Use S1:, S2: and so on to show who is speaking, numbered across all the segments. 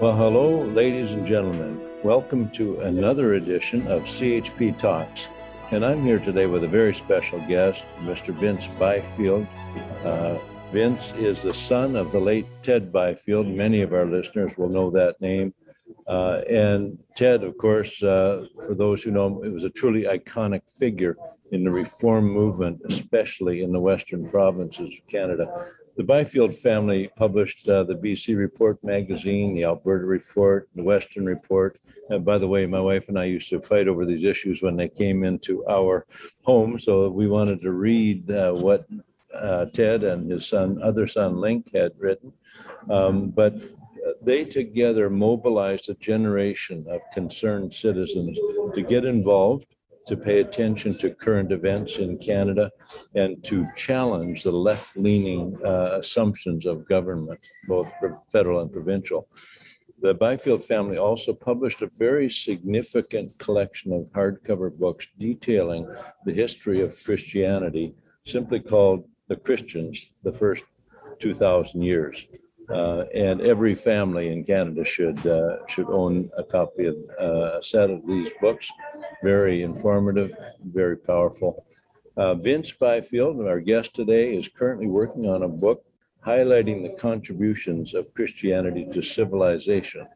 S1: Well, hello, ladies and gentlemen. Welcome to another edition of CHP Talks. And I'm here today with a very special guest, Mr. Vince Byfield. Uh, Vince is the son of the late Ted Byfield. Many of our listeners will know that name. Uh, and Ted, of course, uh, for those who know him, it was a truly iconic figure in the reform movement, especially in the Western provinces of Canada. The Byfield family published uh, the BC Report magazine, the Alberta Report, the Western Report. And by the way, my wife and I used to fight over these issues when they came into our home. So we wanted to read uh, what uh, Ted and his son, other son Link, had written. Um, but they together mobilized a generation of concerned citizens to get involved to pay attention to current events in Canada and to challenge the left leaning uh, assumptions of government, both federal and provincial. The Byfield family also published a very significant collection of hardcover books detailing the history of Christianity, simply called The Christians, the first 2,000 years. Uh, and every family in Canada should uh, should own a copy of uh, a set of these books. Very informative, very powerful. Uh, Vince Byfield, our guest today, is currently working on a book highlighting the contributions of Christianity to civilization.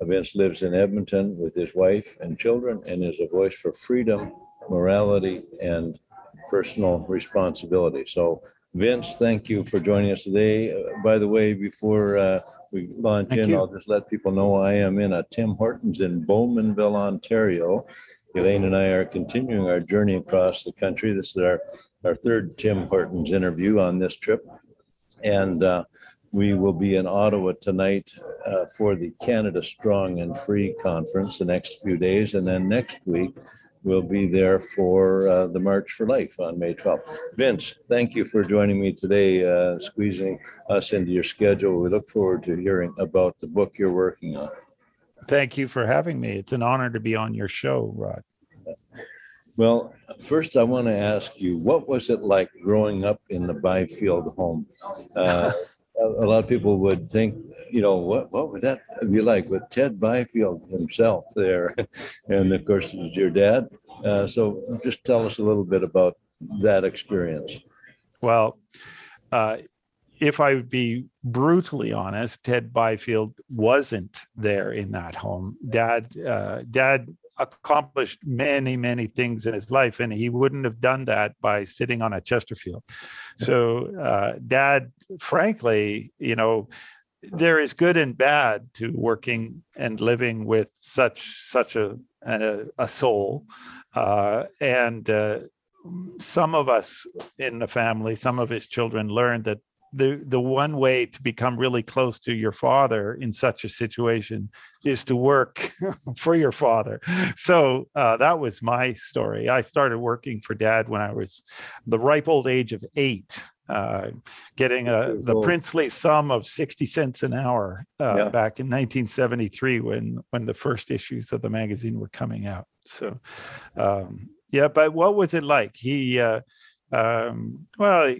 S1: Vince lives in Edmonton with his wife and children and is a voice for freedom, morality, and personal responsibility. So Vince, thank you for joining us today. Uh, By the way, before uh, we launch
S2: Thank
S1: in,
S2: you.
S1: I'll just let people know I am in a Tim Hortons in Bowmanville, Ontario. Elaine and I are continuing our journey across the country. This is our, our third Tim Hortons interview on this trip. And uh, we will be in Ottawa tonight uh, for the Canada Strong and Free Conference the next few days. And then next week, we'll be there for uh, the March for Life on May 12th. Vince, thank you for joining me today, uh, squeezing us into your schedule. We look forward to hearing about the book you're working on.
S2: Thank you for having me. It's an honor to be on your show, Rod.
S1: Well, first, I want to ask you, what was it like growing up in the Byfield home? Uh, a, lot of people would think, you know, what what would that be like with Ted Byfield himself there, and of course, it was your dad. Uh, so, just tell us a little bit about that experience.
S2: Well, uh, if I would be brutally honest, Ted Byfield wasn't there in that home. Dad, uh, Dad accomplished many, many things in his life, and he wouldn't have done that by sitting on a Chesterfield. So, uh, Dad, frankly, you know, there is good and bad to working and living with such such a a, a soul, uh, and uh, some of us in the family, some of his children learned that the the one way to become really close to your father in such a situation is to work for your father. So uh, that was my story. I started working for dad when I was the ripe old age of eight, uh, getting a, the
S1: Cool.
S2: princely sum of 60 cents an hour uh,
S1: Yeah.
S2: back in 1973 when when the first issues of the magazine were coming out. So um, yeah, but what was it like? He uh, um, well,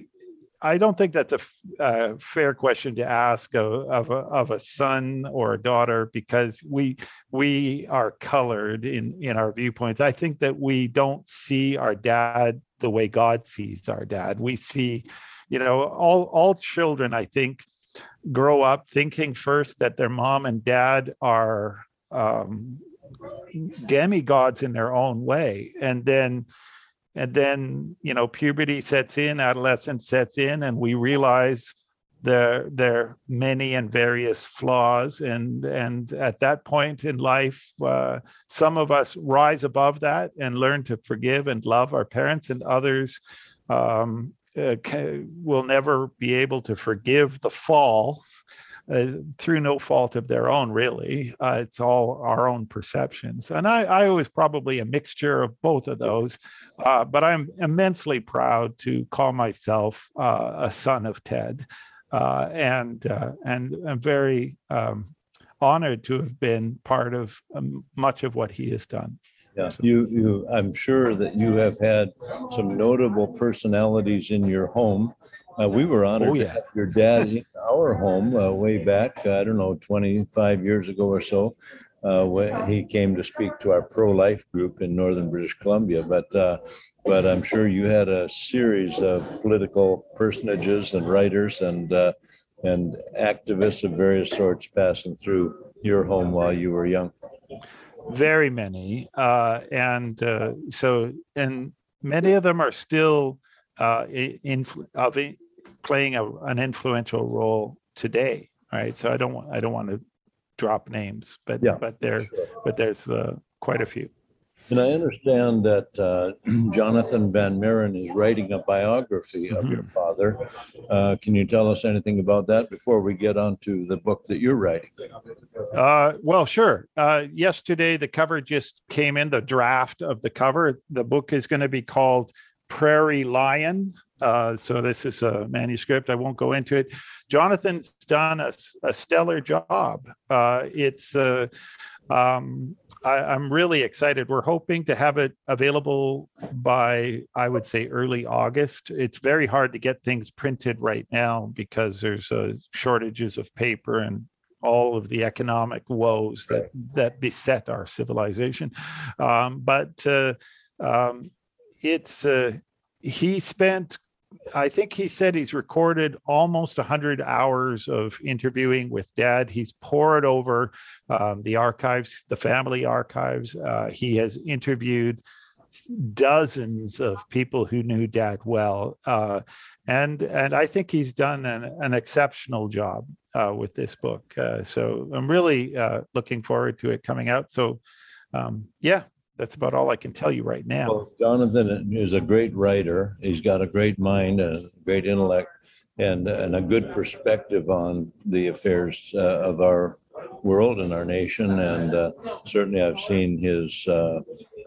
S2: I don't think that's a f- uh, fair question to ask of, of, a, of a son or a daughter because we we are colored in in our viewpoints. I think that we don't see our dad the way God sees our dad. We see, you know, all all children. I think grow up thinking first that their mom and dad are um, demigods in their own way, and then and then you know puberty sets in adolescence sets in and we realize there are many and various flaws. And and at that point in life uh, some of us rise above that and learn to forgive and love our parents and others um, uh, ca- will never be able to forgive the fall uh, through no fault of their own, really. Uh, it's all our own perceptions. And I, I was probably a mixture of both of those, uh, but I'm immensely proud to call myself uh, a son of Ted. Uh, and uh, and I'm very um, honored to have been part of um, much of what he has done.
S1: Yeah, you, you, I'm sure that you have had some notable personalities in your home Uh, we were honored
S2: Oh,
S1: to
S2: yeah.
S1: have your dad in our home uh, way back, I don't know, 25 years ago or so. Uh, when he came to speak to our pro-life group in northern British Columbia, but uh, but I'm sure you had a series of political personages and writers and uh, and activists of various sorts passing through your home while you were young.
S2: very many uh, and uh, so and many of them are still uh, i- influ- of playing a, an influential role today right so i don't want i don't want to drop names but
S1: Yeah.
S2: but there but there's uh, quite a few
S1: And I understand that uh, Jonathan Van Maren is writing a biography of your father. Uh, Can you tell us anything about that before we get on to the book that you're writing?
S2: Uh, well, sure. Uh, yesterday, the cover just came in, the draft of the cover. The book is going to be called Prairie Lion. Uh, so this is a manuscript. I won't go into it. Jonathan's done a, a stellar job. Uh, it's, uh, um, I, I'm really excited. We're hoping to have it available by, I would say, early August. It's very hard to get things printed right now because there's uh, shortages of paper and all of the economic woes that that beset our civilization. Um, but uh, um, it's uh, he spent. I think he said he's recorded almost 100 hours of interviewing with dad. He's poured over um, the archives, the family archives. Uh, he has interviewed dozens of people who knew dad well. Uh, and, and I think he's done an, an exceptional job uh, with this book. Uh, so I'm really uh, looking forward to it coming out. So, um, yeah, that's about all I can tell you right now.
S1: Well, Jonathan is a great writer. He's got a great mind, a great intellect, and, and a good perspective on the affairs uh, of our world and our nation. And uh, certainly I've seen his uh,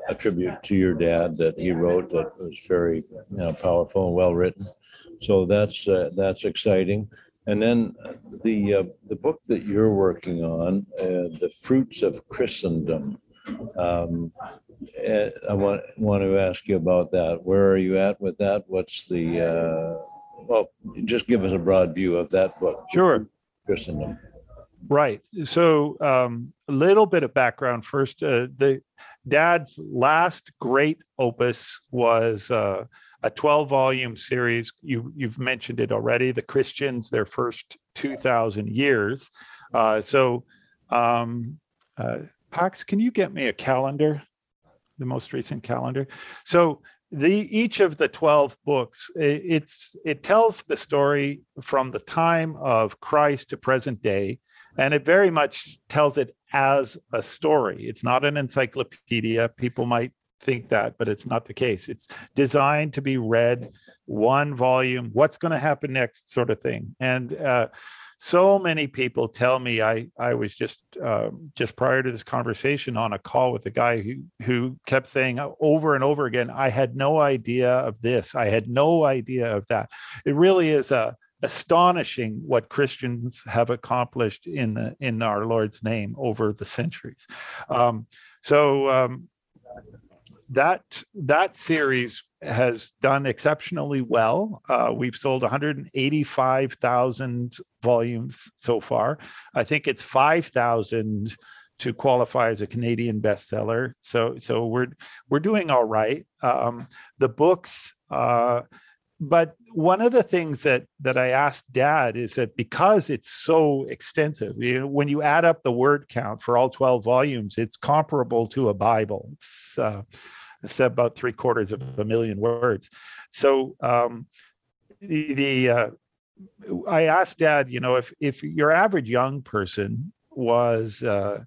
S1: a tribute to your dad that he wrote that was very you know, powerful and well written. So that's uh, that's exciting. And then the uh, the book that you're working on, uh, the fruits of Christendom. Um, eh, I want want to ask you about that. Where are you at with that? What's the uh, well? Just give us a broad view of that book.
S2: Sure.
S1: Christendom.
S2: Right. So um, a little bit of background first. Uh, the dad's last great opus was uh, a 12 volume series. You, you've mentioned it already. The Christians, their first 2,000 years. Uh, so, um, uh, Pax, can you get me a calendar? The most recent calendar. So the each of the 12 books i- it's it tells the story from the time of christ to present day and it very much tells it as a story it's not an encyclopedia people might think that but it's not the case it's designed to be read one volume what's going to happen next sort of thing and uh, so many people tell me i i was just uh, just prior to this conversation on a call with a guy who who kept saying over and over again i had no idea of this i had no idea of that it really is a astonishing what Christians have accomplished in the in our Lord's name over the centuries. Um, so um, that that series has done exceptionally well. Uh, we've sold 185,000 volumes so far. I think it's 5,000 to qualify as a Canadian bestseller. So so we're we're doing all right. Um, the books. Uh, but one of the things that that I asked Dad is that because it's so extensive, you know, when you add up the word count for all 12 volumes, it's comparable to a Bible. It's, uh, it's about three quarters of a million words. So um, the, the uh, I asked Dad, you know, if if your average young person was uh,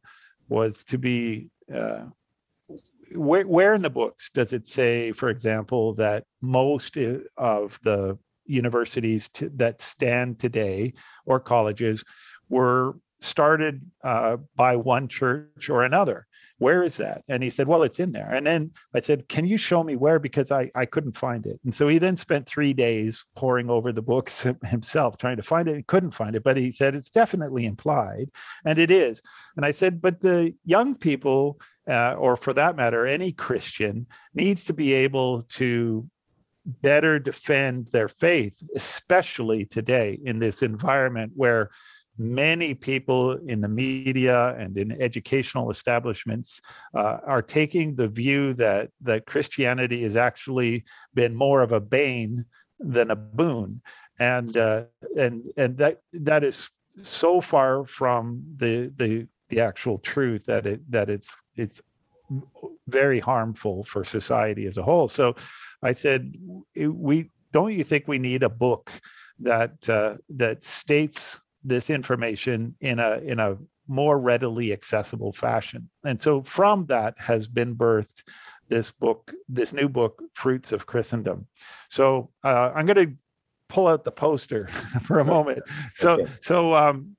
S2: was to be uh, where, where in the books does it say, for example, that most of the universities that stand today or colleges were started uh, by one church or another? Where is that? And he said, Well, it's in there. And then I said, Can you show me where? Because I, I couldn't find it. And so he then spent three days poring over the books himself, trying to find it. He couldn't find it, but he said, It's definitely implied. And it is. And I said, But the young people uh, or for that matter, any Christian needs to be able to better defend their faith, especially today in this environment where many people in the media and in educational establishments uh, are taking the view that that Christianity has actually been more of a bane than a boon, and uh, and and that that is so far from the the the actual truth that it that it's it's very harmful for society as a whole. So I said, we don't you think we need a book that uh, that states this information in a in a more readily accessible fashion. And so from that has been birthed this book, this new book, Fruits of Christendom. So uh, I'm going to pull out the poster for a moment. So okay. so um,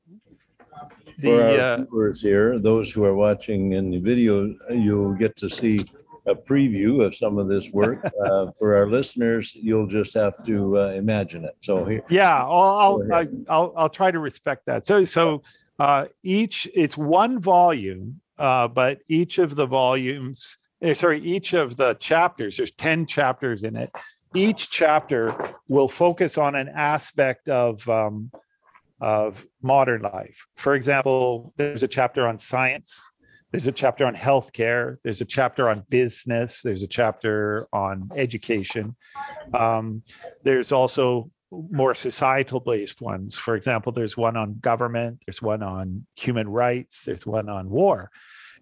S1: the, for our uh, viewers here, those who are watching in the video, you'll get to see a preview of some of this work. Uh, for our listeners, you'll just have to uh, imagine it. So here,
S2: yeah, I'll I'll, I'll, I'll try to respect that. So so uh, each it's one volume, uh, but each of the volumes, eh, sorry, each of the chapters. There's ten chapters in it. Each chapter will focus on an aspect of um, of modern life. For example, there's a chapter on science there's a chapter on healthcare. There's a chapter on business. There's a chapter on education. Um, there's also more societal based ones. For example, there's one on government, there's one on human rights, there's one on war.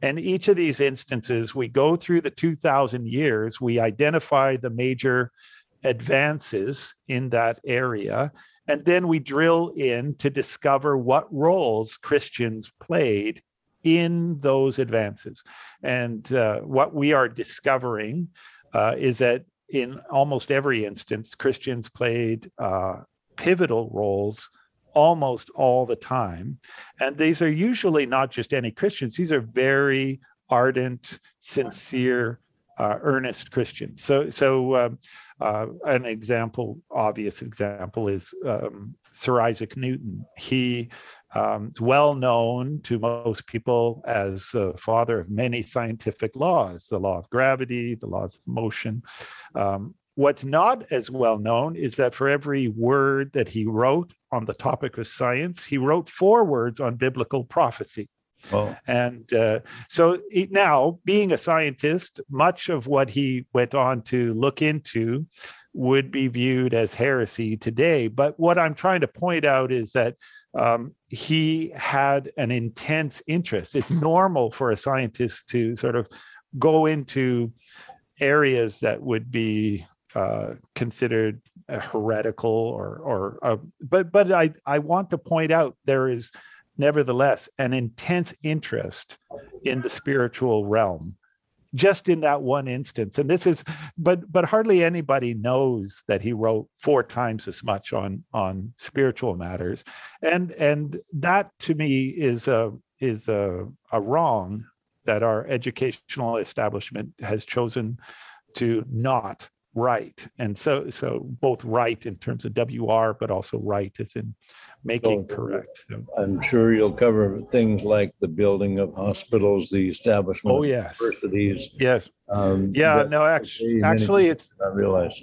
S2: And each of these instances, we go through the 2000 years, we identify the major advances in that area, and then we drill in to discover what roles Christians played in those advances. And uh, what we are discovering uh, is that in almost every instance, Christians played uh, pivotal roles almost all the time. And these are usually not just any Christians, these are very ardent, sincere, uh, earnest Christians. So, so um, uh, an example, obvious example, is um, Sir Isaac Newton. He um, it's well known to most people as the father of many scientific laws, the law of gravity, the laws of motion. Um, what's not as well known is that for every word that he wrote on the topic of science, he wrote four words on biblical prophecy. Oh. And uh, so now, being a scientist, much of what he went on to look into would be viewed as heresy today. But what I'm trying to point out is that um, he had an intense interest. It's normal for a scientist to sort of go into areas that would be uh, considered heretical or or uh, but but I I want to point out there is nevertheless an intense interest in the spiritual realm just in that one instance. And this is but but hardly anybody knows that he wrote four times as much on on spiritual matters. And and that to me is a is a, a wrong that our educational establishment has chosen to not write and so so both right in terms of wr but also right as in making so, correct
S1: i'm sure you'll cover things like the building of hospitals the establishment
S2: oh yes.
S1: universities
S2: yes. um, yeah no actually actually it's
S1: i realize.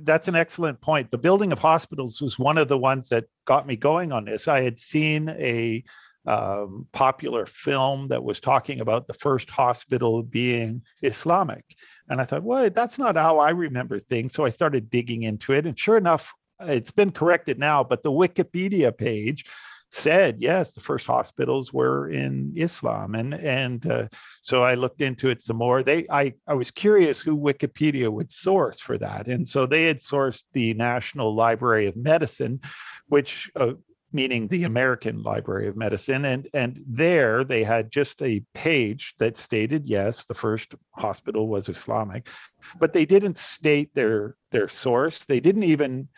S2: That's an excellent point. The building of hospitals was one of the ones that got me going on this. I had seen a um, popular film that was talking about the first hospital being Islamic. And I thought, well, that's not how I remember things. So I started digging into it. And sure enough, it's been corrected now, but the Wikipedia page said yes the first hospitals were in islam and and uh, so i looked into it some more they i i was curious who wikipedia would source for that and so they had sourced the national library of medicine which uh, meaning the American Library of Medicine. And, and there they had just a page that stated, yes, the first hospital was Islamic, but they didn't state their, their source. They didn't even,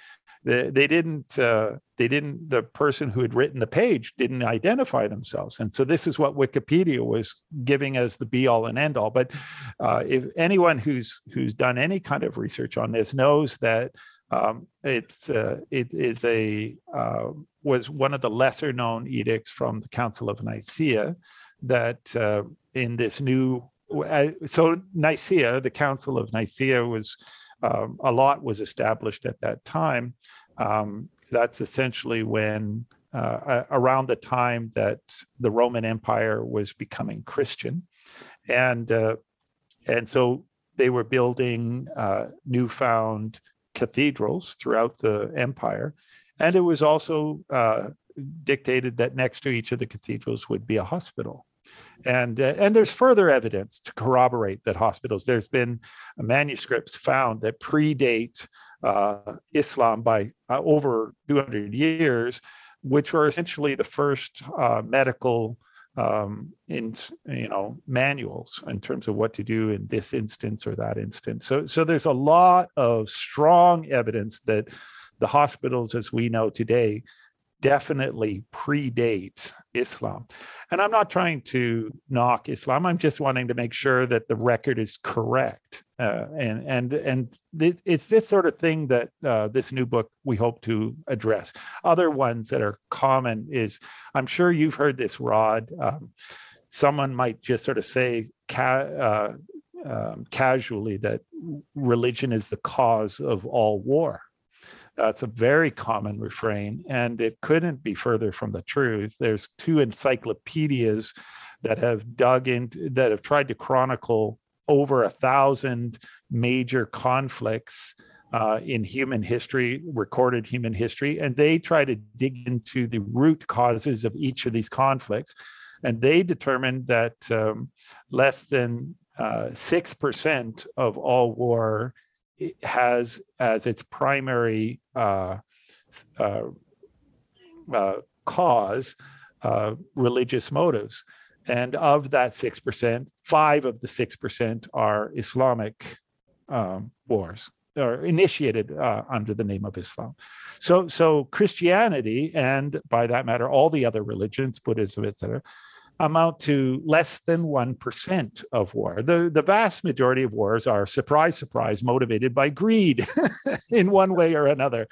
S2: they, they didn't, uh, they didn't, the person who had written the page didn't identify themselves. And so this is what Wikipedia was giving as the be all and end all. But uh, if anyone who's, who's done any kind of research on this knows that um, it's uh, it is a uh, was one of the lesser known edicts from the Council of Nicaea that uh, in this new uh, so Nicaea, the Council of Nicaea was um, a lot was established at that time. Um, that's essentially when, uh, around the time that the Roman Empire was becoming Christian, and uh, and so they were building uh, newfound cathedrals throughout the empire, and it was also uh, dictated that next to each of the cathedrals would be a hospital and uh, and there's further evidence to corroborate that hospitals there's been manuscripts found that predate uh, islam by uh, over 200 years which were essentially the first uh, medical um, in you know manuals in terms of what to do in this instance or that instance. So so there's a lot of strong evidence that the hospitals as we know today definitely predate Islam. And I'm not trying to knock Islam. I'm just wanting to make sure that the record is correct. Uh, and and and th- it's this sort of thing that uh, this new book we hope to address. Other ones that are common is I'm sure you've heard this, Rod. Um, someone might just sort of say ca- uh, um, casually that religion is the cause of all war that's a very common refrain, and it couldn't be further from the truth. There's two encyclopedias that have dug into that have tried to chronicle over a thousand major conflicts uh, in human history, recorded human history, and they try to dig into the root causes of each of these conflicts. And they determined that um, less than uh, 6% of all war has as its primary uh, uh, uh, cause uh, religious motives. And of that 6%, five of the 6% are Islamic um, wars or initiated uh, under the name of Islam. So, so Christianity, and by that matter, all the other religions, Buddhism, etc., amount to less than 1% of war. The, the vast majority of wars are, surprise, surprise, motivated by greed in one way or another.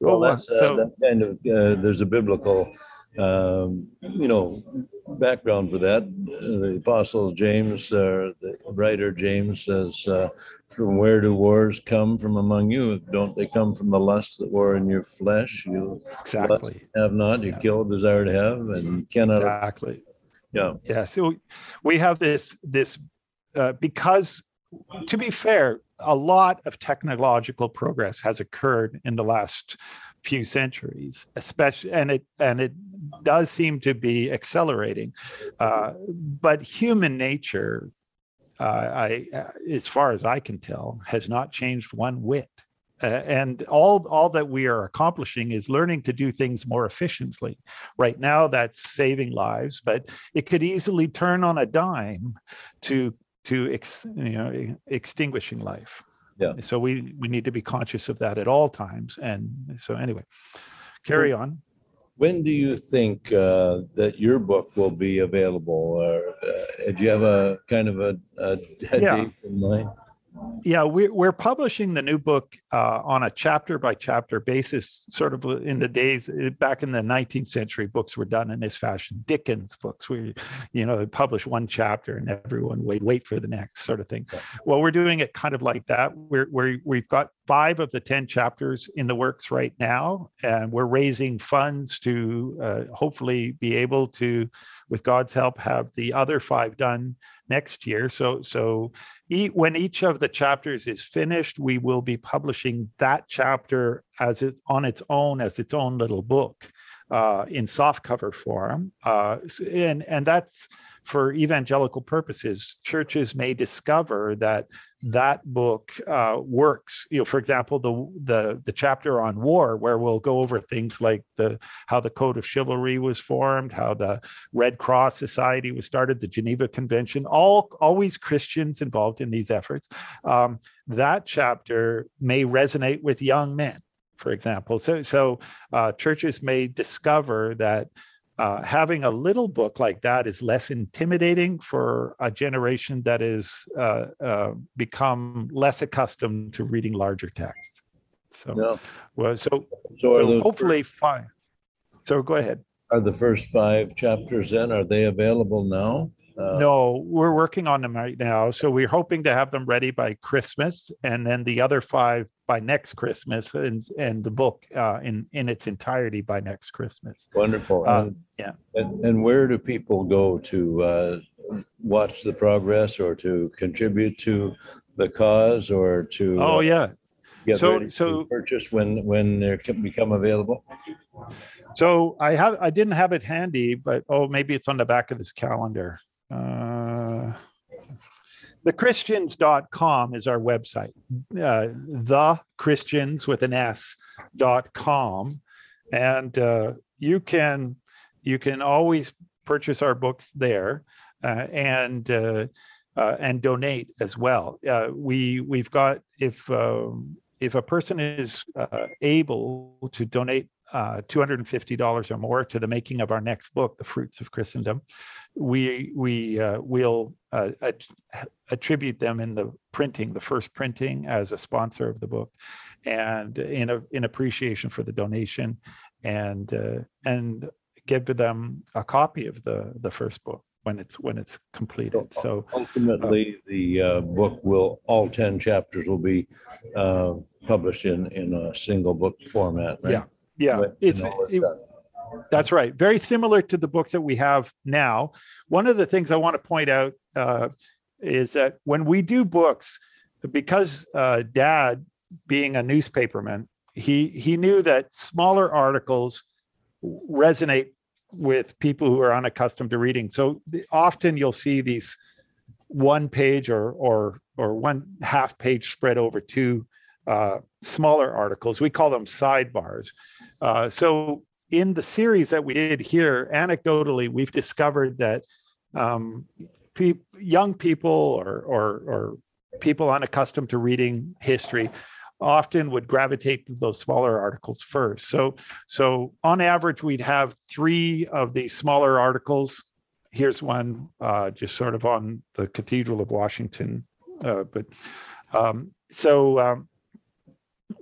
S1: Well, that's, uh, so, that kind of, uh, there's a biblical, um, you know, background for that. The Apostle James, uh, the writer James says, uh, From where do wars come from among you? Don't they come from the lusts that war in your flesh? You
S2: exactly
S1: have not, you yeah. kill, desire to have, and you cannot.
S2: Exactly
S1: yeah.
S2: Yeah. So we have this this uh, because to be fair, a lot of technological progress has occurred in the last few centuries, especially, and it and it does seem to be accelerating. Uh, but human nature, uh, I, as far as I can tell, has not changed one whit. Uh, and all all that we are accomplishing is learning to do things more efficiently. Right now that's saving lives but it could easily turn on a dime to to ex, you know extinguishing life.
S1: Yeah.
S2: So we we need to be conscious of that at all times. And so anyway carry on.
S1: when do you think uh, that your book will be available? Or uh, do you have a kind of a, a yeah. date in mind
S2: yeah, we're, we're publishing the new book uh, on a chapter by chapter basis, sort of in the days uh, back in the 19th century, books were done in this fashion. Dickens books, where you know, they publish one chapter and everyone wait wait for the next sort of thing. Yeah. Well, we're doing it kind of like that. We're, we're we've got five of the 10 chapters in the works right now, and we're raising funds to uh, hopefully be able to, with God's help, have the other five done next year. So so when each of the chapters is finished, we will be publishing that chapter as it on its own as its own little book uh, in softcover form, uh, and and that's for evangelical purposes, churches may discover that that book uh, works. You know, for example, the, the the chapter on war, where we'll go over things like the how the Code of Chivalry was formed, how the Red Cross Society was started, the Geneva Convention, all always Christians involved in these efforts. Um, that chapter may resonate with young men for example. So, so uh, churches may discover that uh, having a little book like that is less intimidating for a generation that is uh, uh, become less accustomed to reading larger texts. So, well, so, so, so hopefully first, five. So go ahead.
S1: Are the first five chapters then, are they available now? Uh,
S2: No, we're working on them right now. So we're hoping to have them ready by Christmas and then the other five by next Christmas and, and the book uh, in, in its entirety by next Christmas.
S1: Wonderful.
S2: Uh,
S1: And-
S2: yeah.
S1: And, and where do people go to uh, watch the progress or to contribute to the cause or to?
S2: Oh,
S1: uh,
S2: yeah.
S1: Get
S2: so-
S1: ready to
S2: so-
S1: purchase when, when they become available?
S2: So I have, I didn't have it handy, but oh, maybe it's on the back of this calendar. Uh, thechristians.com is our website. Uh, the Christians with an S dot com. And uh, you can you can always purchase our books there uh, and uh, uh, and donate as well. Uh, we we've got if um, if a person is able to donate uh, $250 or more to the making of our next book, The Fruits of Christendom, we we uh, will uh, at- attribute them in the printing, the first printing, as a sponsor of the book, and in a, in appreciation for the donation, and uh, and give them a copy of the the first book when it's when it's completed. So
S1: Ultimately, the uh, book will, all 10 chapters will be uh, published in, in a single book format, right?
S2: Yeah, yeah, it's
S1: when all is
S2: it- That's right. Very similar to the books that we have now. One of the things I want to point out uh, is that when we do books, because uh, Dad, being a newspaperman, he he knew that smaller articles resonate with people who are unaccustomed to reading. So often you'll see these one page or or or one half page spread over two uh, smaller articles. We call them sidebars. Uh, so in the series that we did here, anecdotally, we've discovered that um, pe- young people or, or, or people unaccustomed to reading history often would gravitate to those smaller articles first. So, so on average, we'd have three of these smaller articles. Here's one uh, just sort of on the Cathedral of Washington. Uh, but um, so um,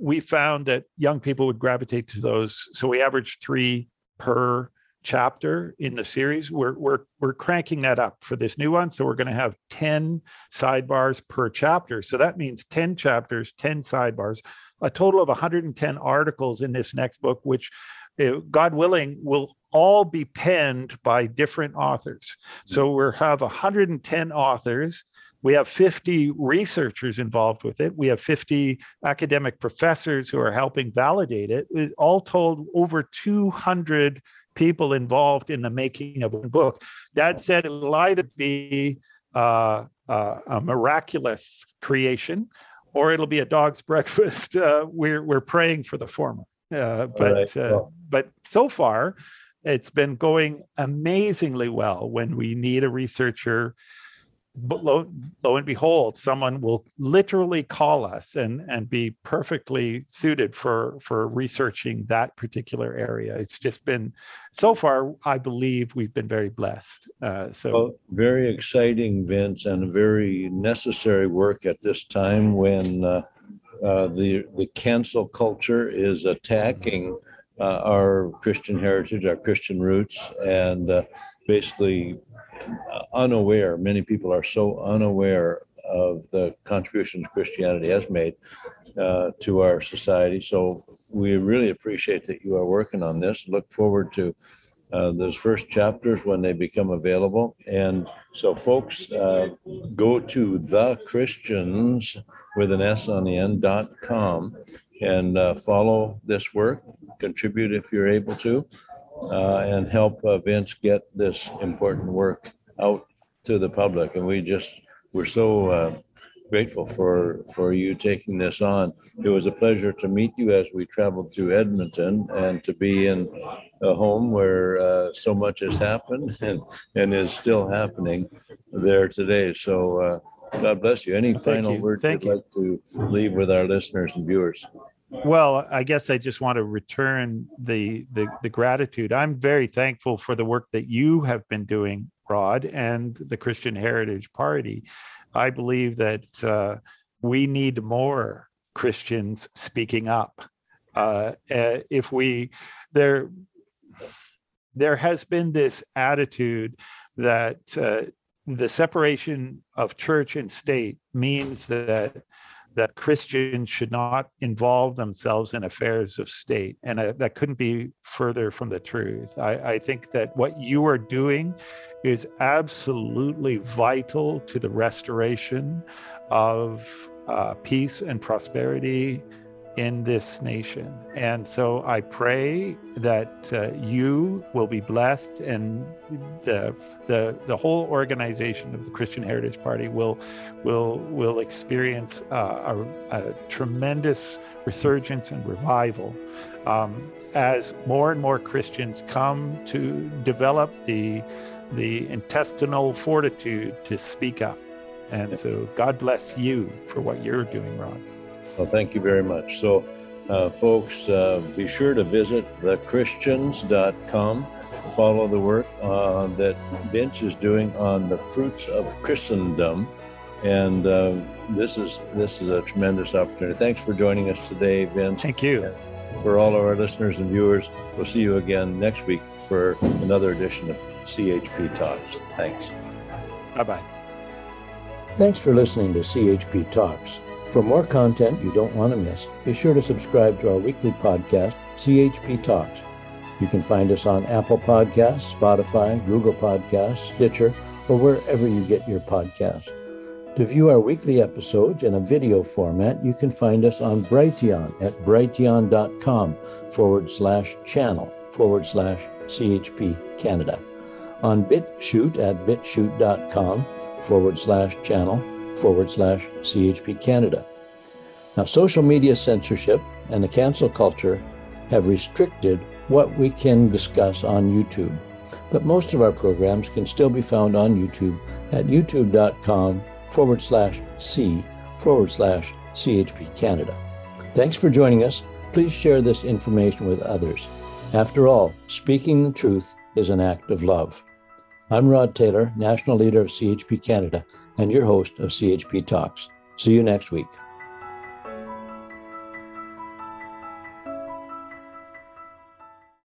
S2: we found that young people would gravitate to those. So we averaged three per chapter in the series. We're we're we're cranking that up for this new one. So we're going to have 10 sidebars per chapter. So that means 10 chapters, 10 sidebars, a total of 110 articles in this next book, which uh, God willing will all be penned by different authors. So we'll have 110 authors. We have 50 researchers involved with it. We have 50 academic professors who are helping validate it. All told, over 200 people involved in the making of a book. That said, it'll either be uh, uh, a miraculous creation or it'll be a dog's breakfast. Uh, we're, we're praying for the former. Uh, but,
S1: right,
S2: uh,
S1: well.
S2: but so far, it's been going amazingly well when we need a researcher but lo, lo and behold, someone will literally call us and, and be perfectly suited for, for researching that particular area. It's just been, so far, I believe we've been very blessed. Uh, so,
S1: Well, very exciting, Vince, and very necessary work at this time when uh, uh, the the cancel culture is attacking uh, our Christian heritage, our Christian roots, and uh, basically uh, unaware. Many people are so unaware of the contributions Christianity has made uh, to our society. So we really appreciate that you are working on this. Look forward to uh, those first chapters when they become available. And so, folks, uh, go to the Christians with an S on the end dot com and uh, follow this work. Contribute if you're able to, uh, and help uh, Vince get this important work out to the public. And we just we're so uh, grateful for for you taking this on. It was a pleasure to meet you as we traveled through Edmonton and to be in a home where uh, so much has happened and and is still happening there today. So uh, God bless you. Any
S2: thank
S1: final
S2: you.
S1: words
S2: Thank
S1: you'd
S2: you.
S1: like to leave with our listeners and viewers?
S2: Well, I guess I just want to return the, the, the gratitude. I'm very thankful for the work that you have been doing, Rod, and the Christian Heritage Party. I believe that uh, we need more Christians speaking up. Uh, uh, if we, there, there has been this attitude that uh, the separation of church and state means that that Christians should not involve themselves in affairs of state. And uh, that couldn't be further from the truth. I, I, think that what you are doing is absolutely vital to the restoration of uh, peace and prosperity in this nation. And so I pray that uh, you will be blessed and the, the, the whole organization of the Christian Heritage Party will, will, will experience uh, a, a, tremendous resurgence and revival um, as more and more Christians come to develop the, the intestinal fortitude to speak up. And so God bless you for what you're doing, Ron.
S1: Well, thank you very much. So, uh, folks, uh, be sure to visit thechristians.com. Follow the work uh, that Vince is doing on the fruits of Christendom, and uh, this is this is a tremendous opportunity. Thanks for joining us today, Vince.
S2: Thank you.
S1: And for all of our listeners and viewers, we'll see you again next week for another edition of CHP Talks. Thanks.
S2: Bye bye.
S1: Thanks for listening to CHP Talks. For more content you don't want to miss, be sure to subscribe to our weekly podcast, CHP Talks. You can find us on Apple Podcasts, Spotify, Google Podcasts, Stitcher, or wherever you get your podcasts. To view our weekly episodes in a video format, you can find us on Brighteon at brighteon.com forward slash channel forward slash CHP Canada. On BitChute at bitchute.com forward slash channel forward slash CHP Canada. Now, social media censorship and the cancel culture have restricted what we can discuss on YouTube, but most of our programs can still be found on YouTube at youtube.com forward slash C forward slash CHP Canada. Thanks for joining us. Please share this information with others. After all, speaking the truth is an act of love. I'm Rod Taylor, National Leader of CHP Canada, and your host of CHP Talks. See you next week.